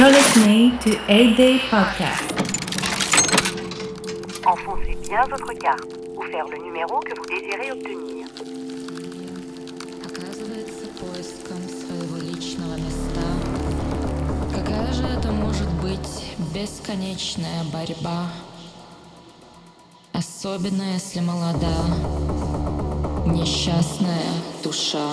You're listening to 8 Day Podcast. Enfoncez bien votre carte ou faire le numéro que vous désirez obtenir. Оказывается, поиском своего личного места. Какая же это может быть бесконечная борьба? Особенно если молода, несчастная душа.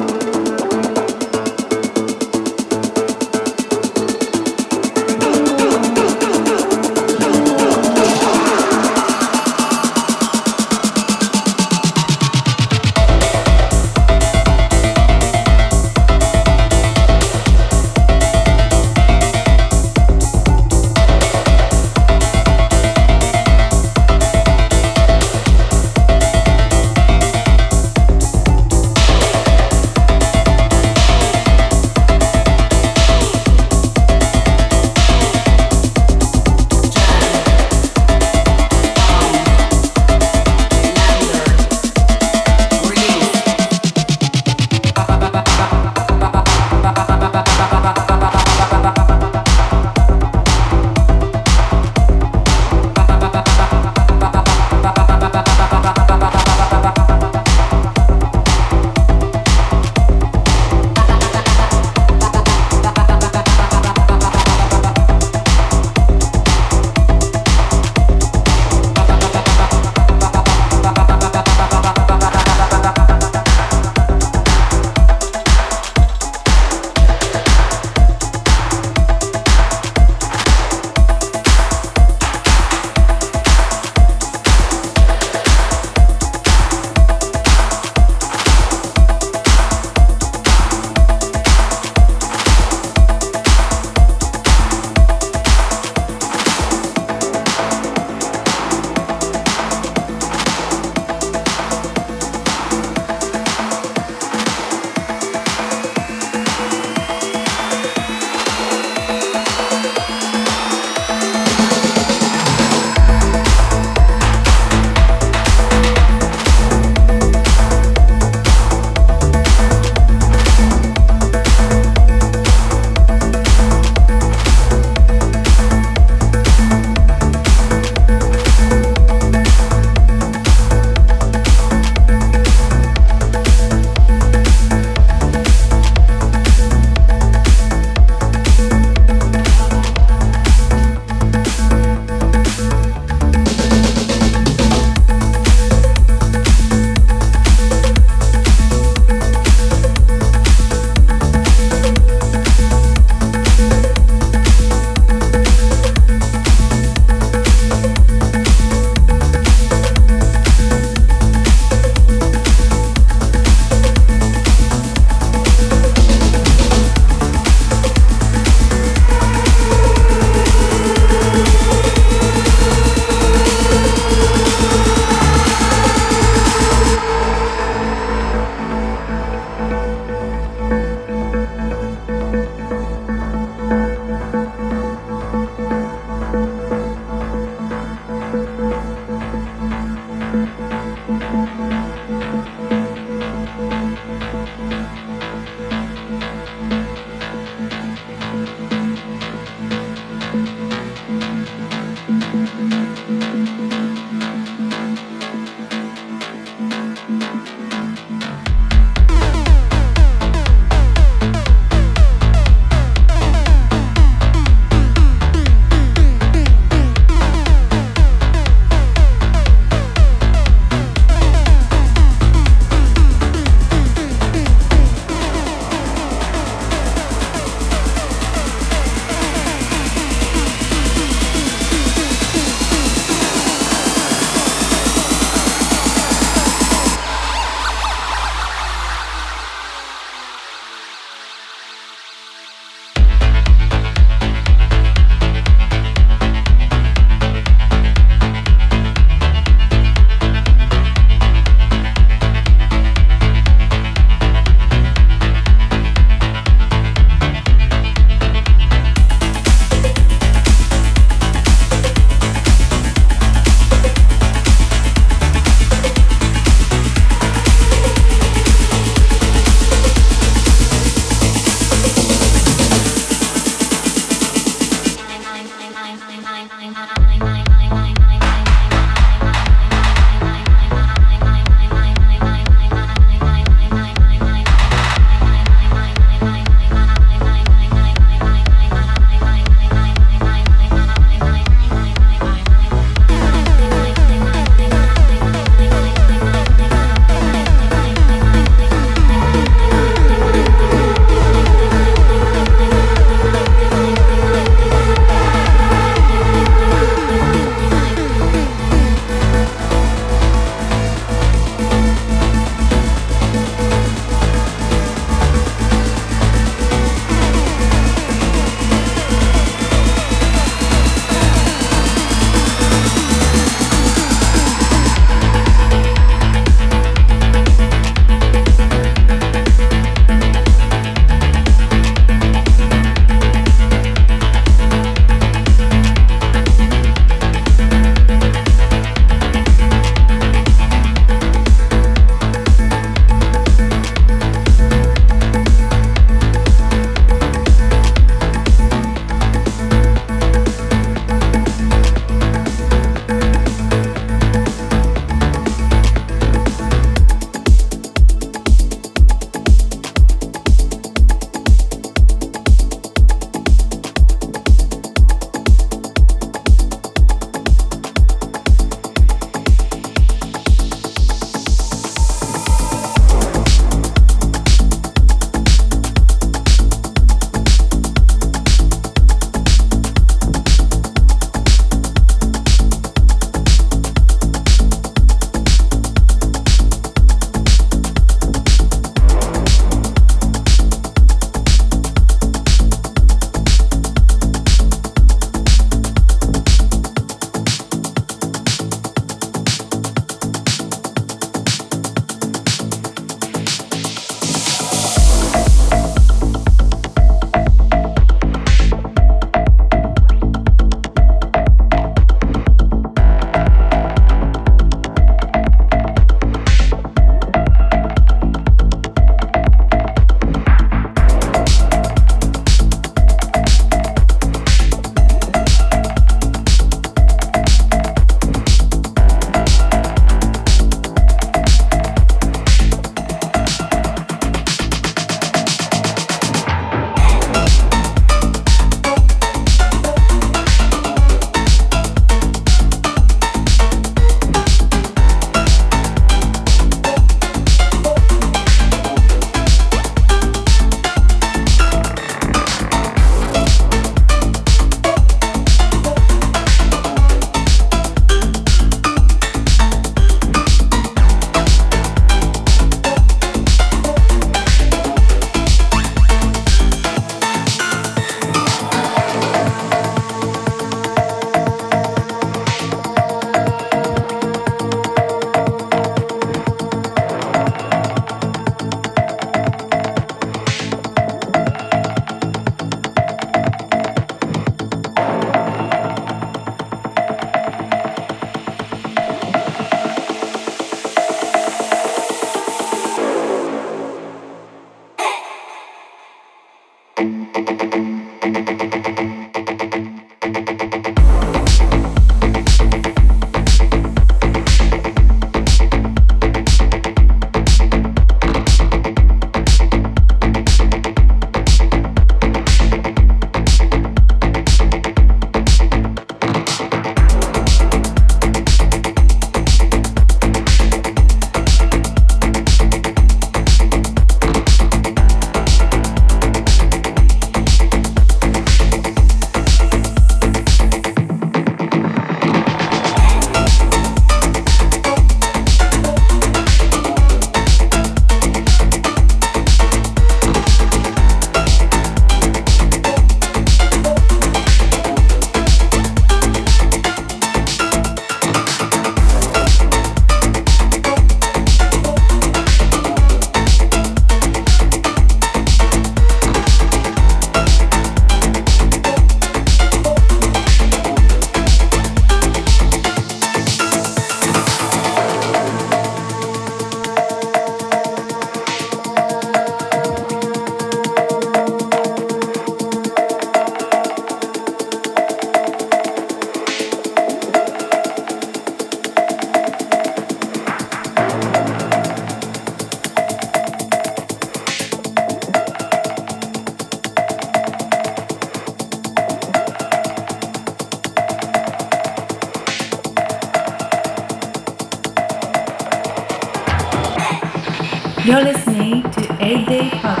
You're listening to 8 Day Podcast.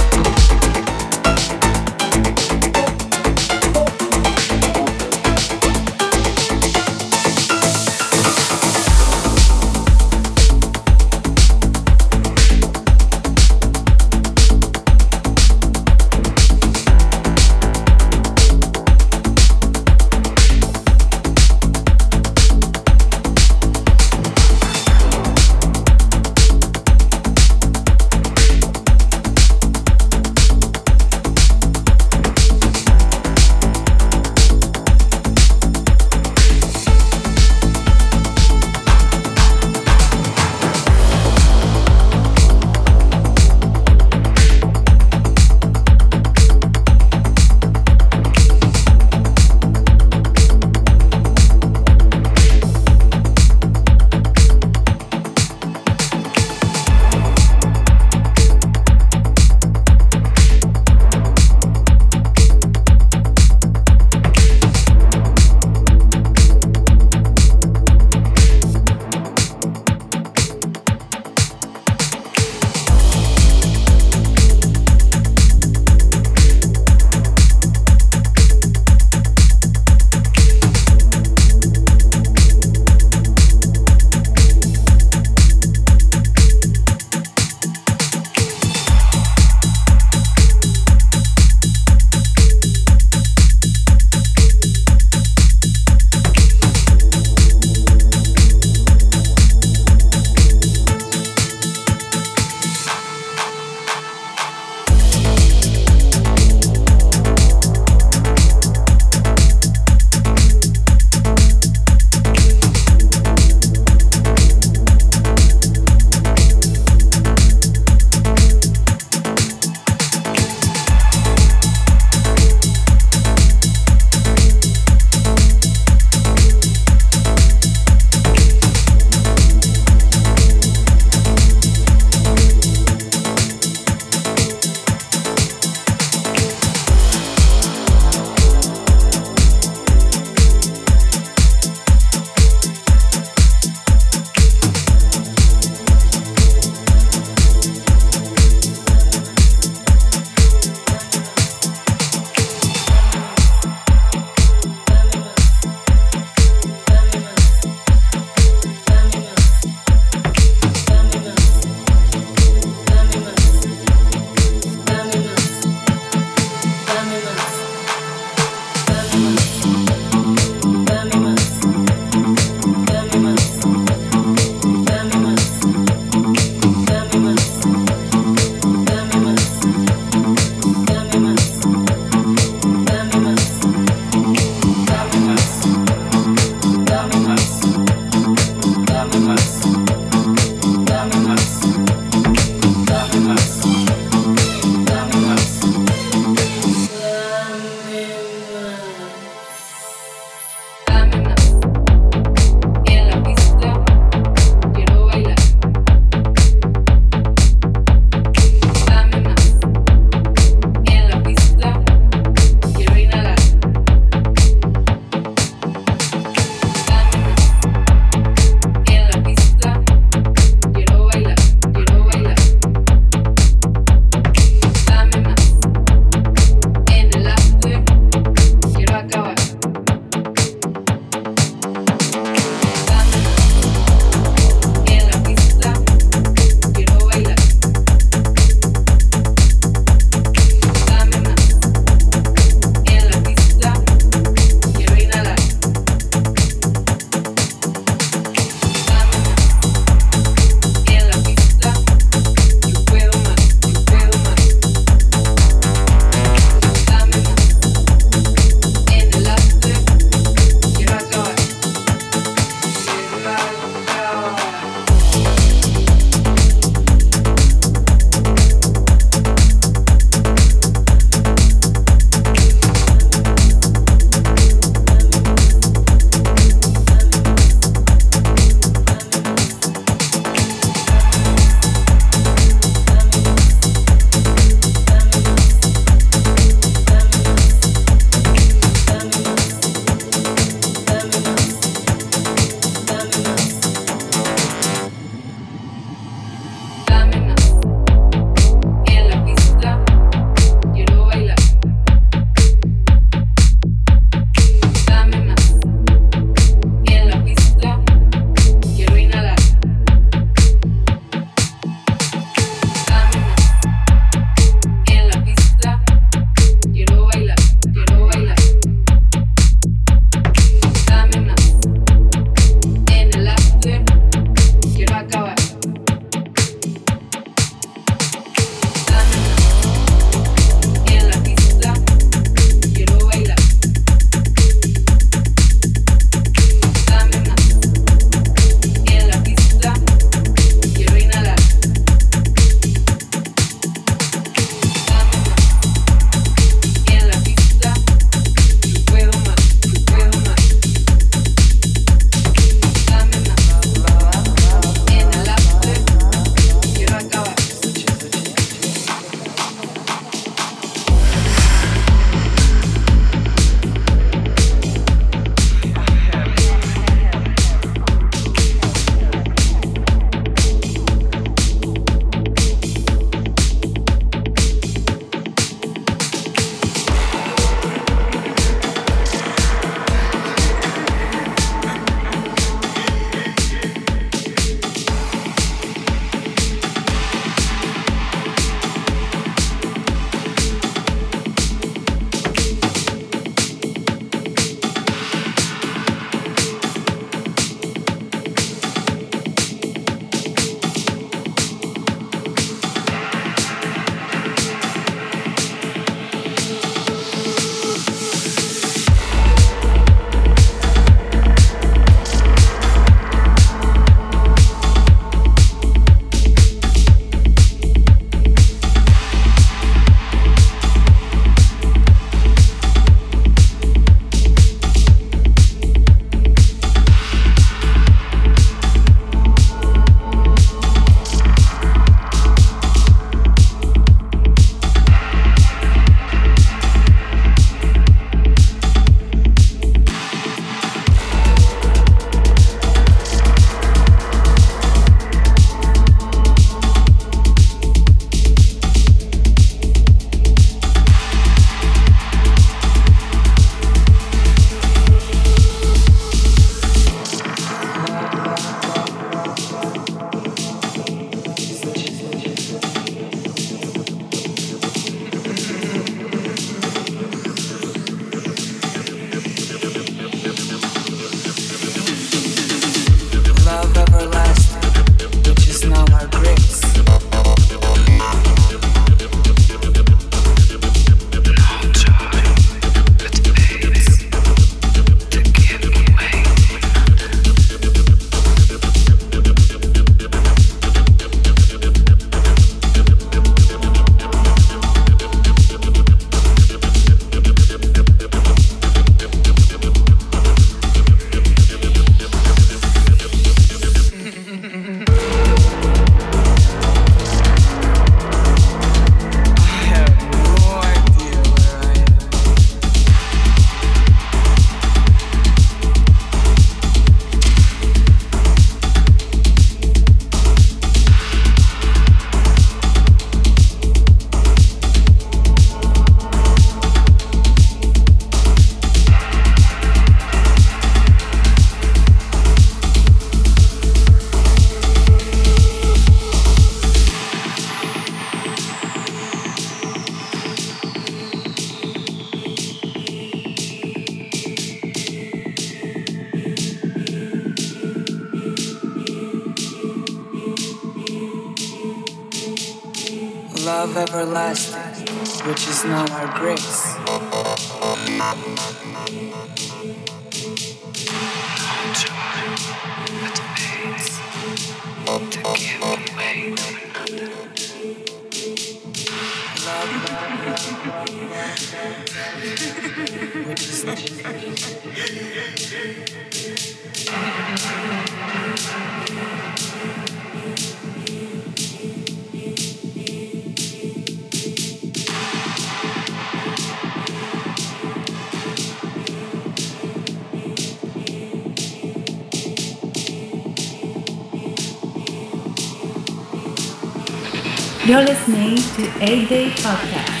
You're listening to 8 Day Podcast.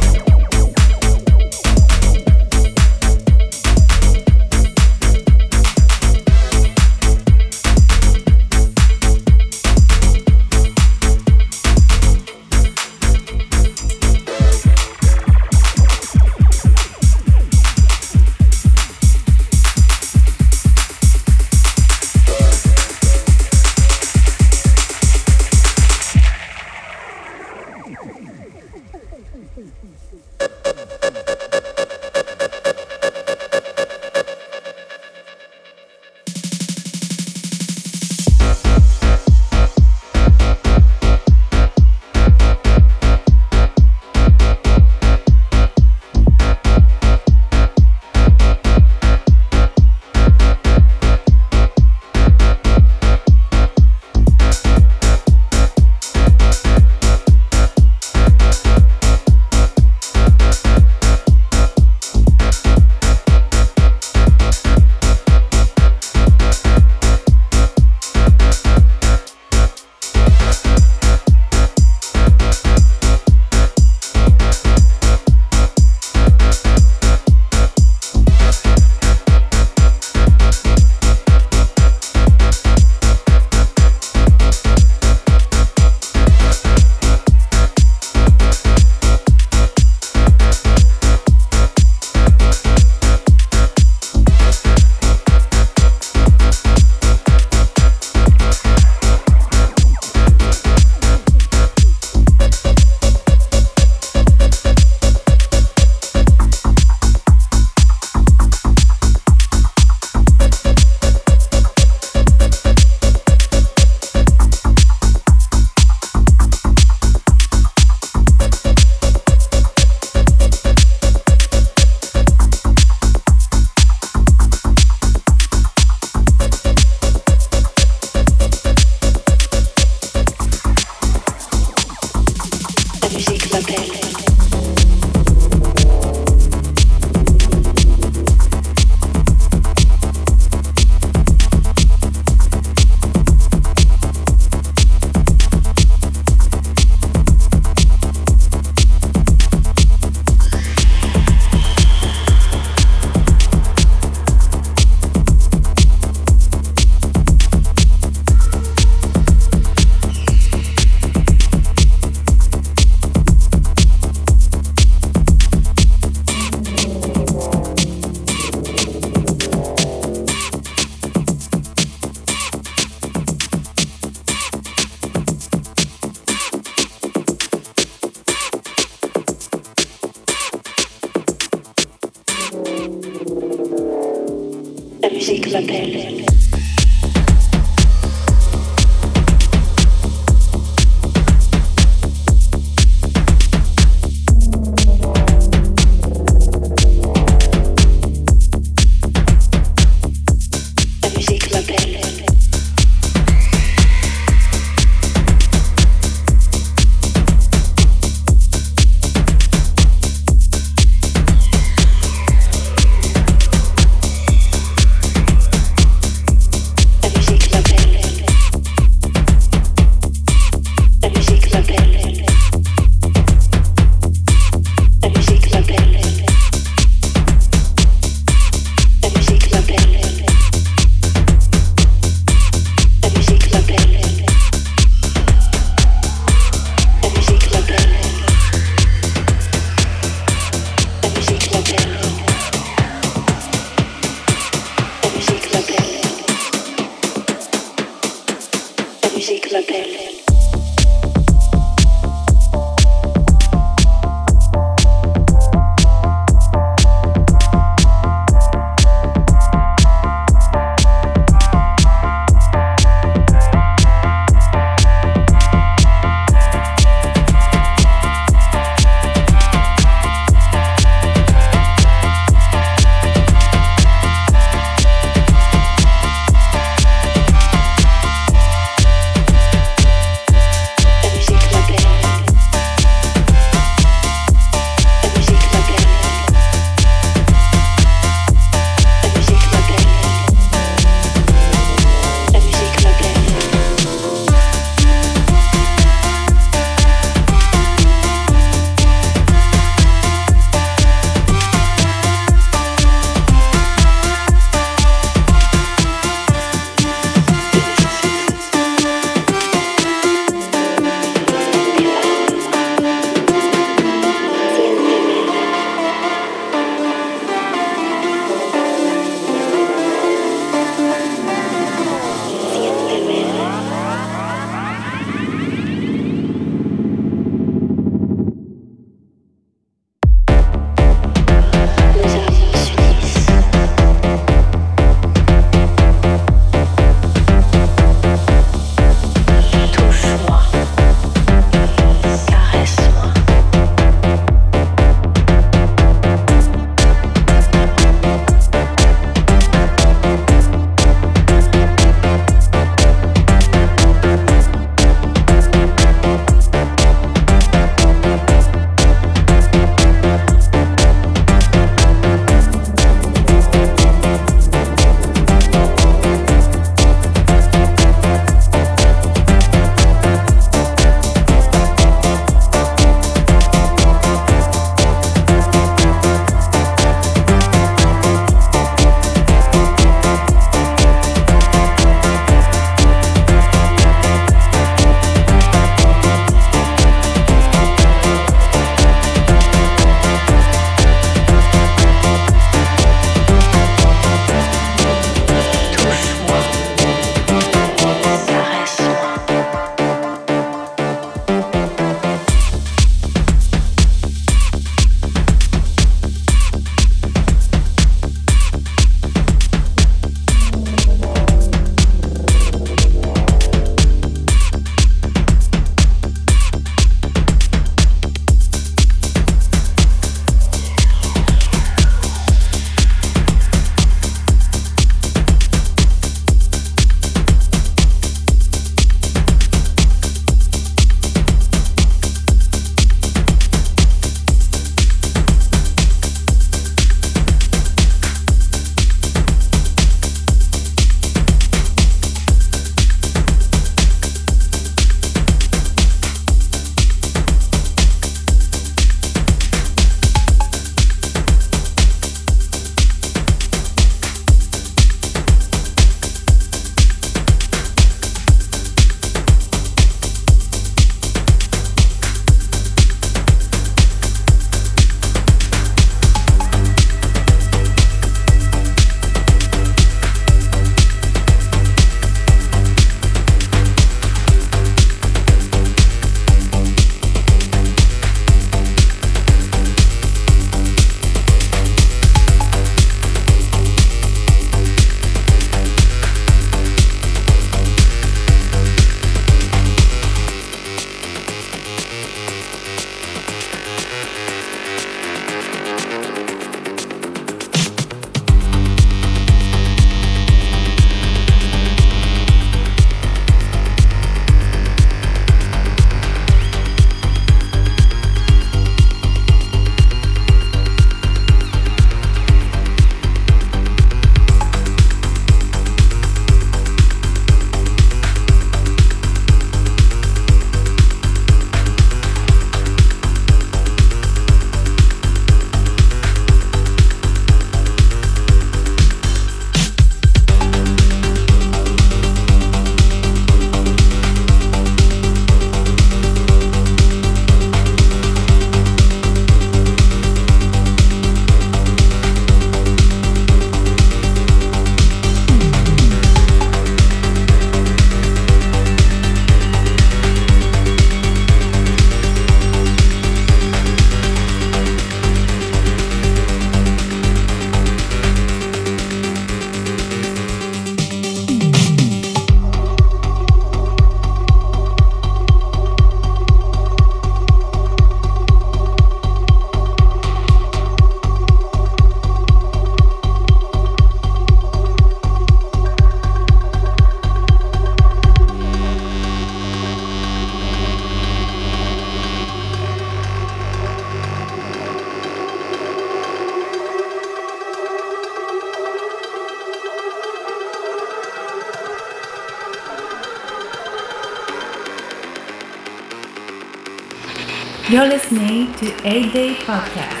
You're listening to 8 Day Podcast.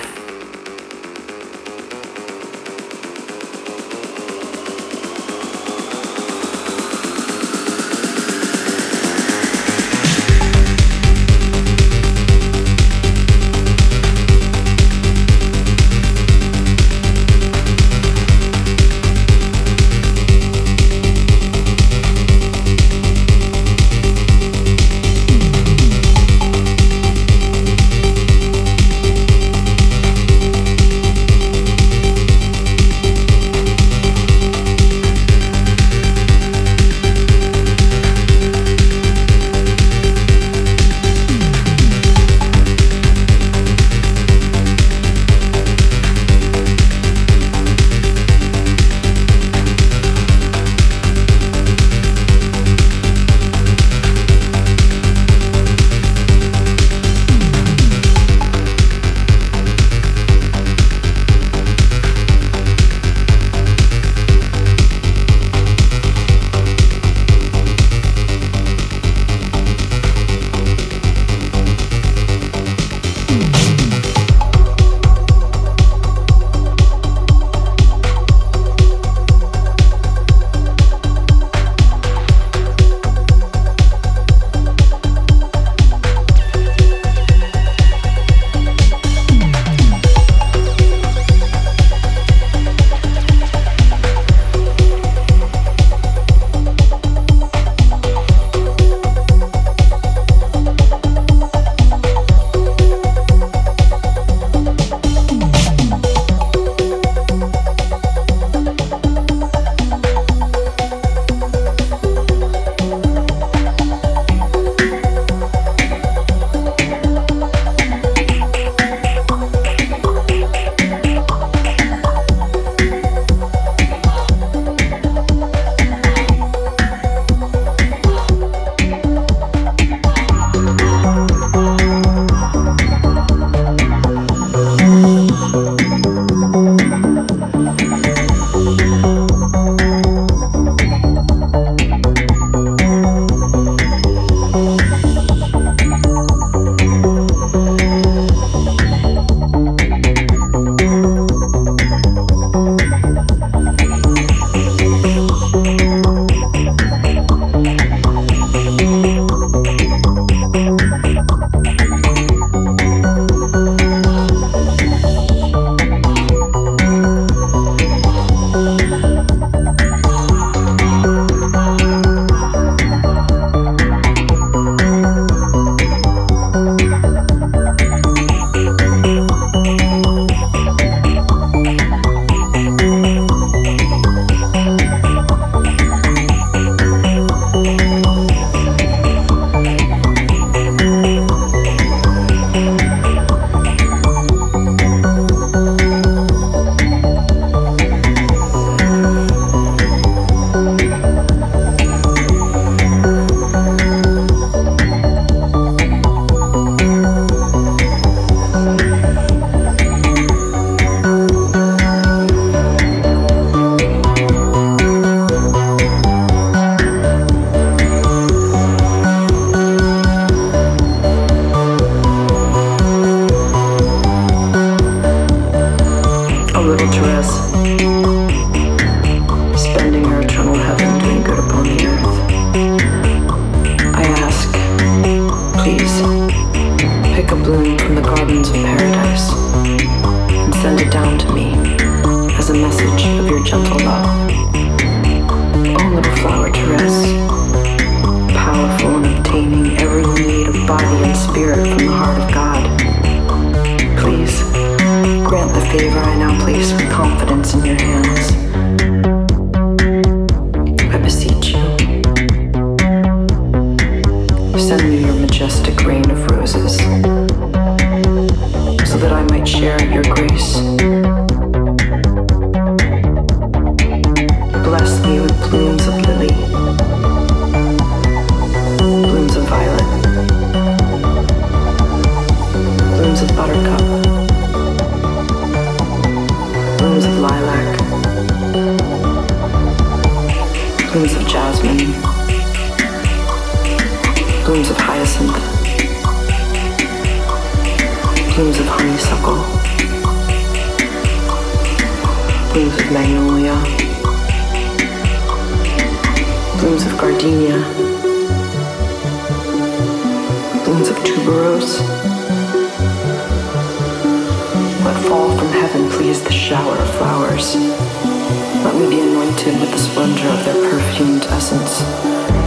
Anointed with the splendor of their perfumed essence.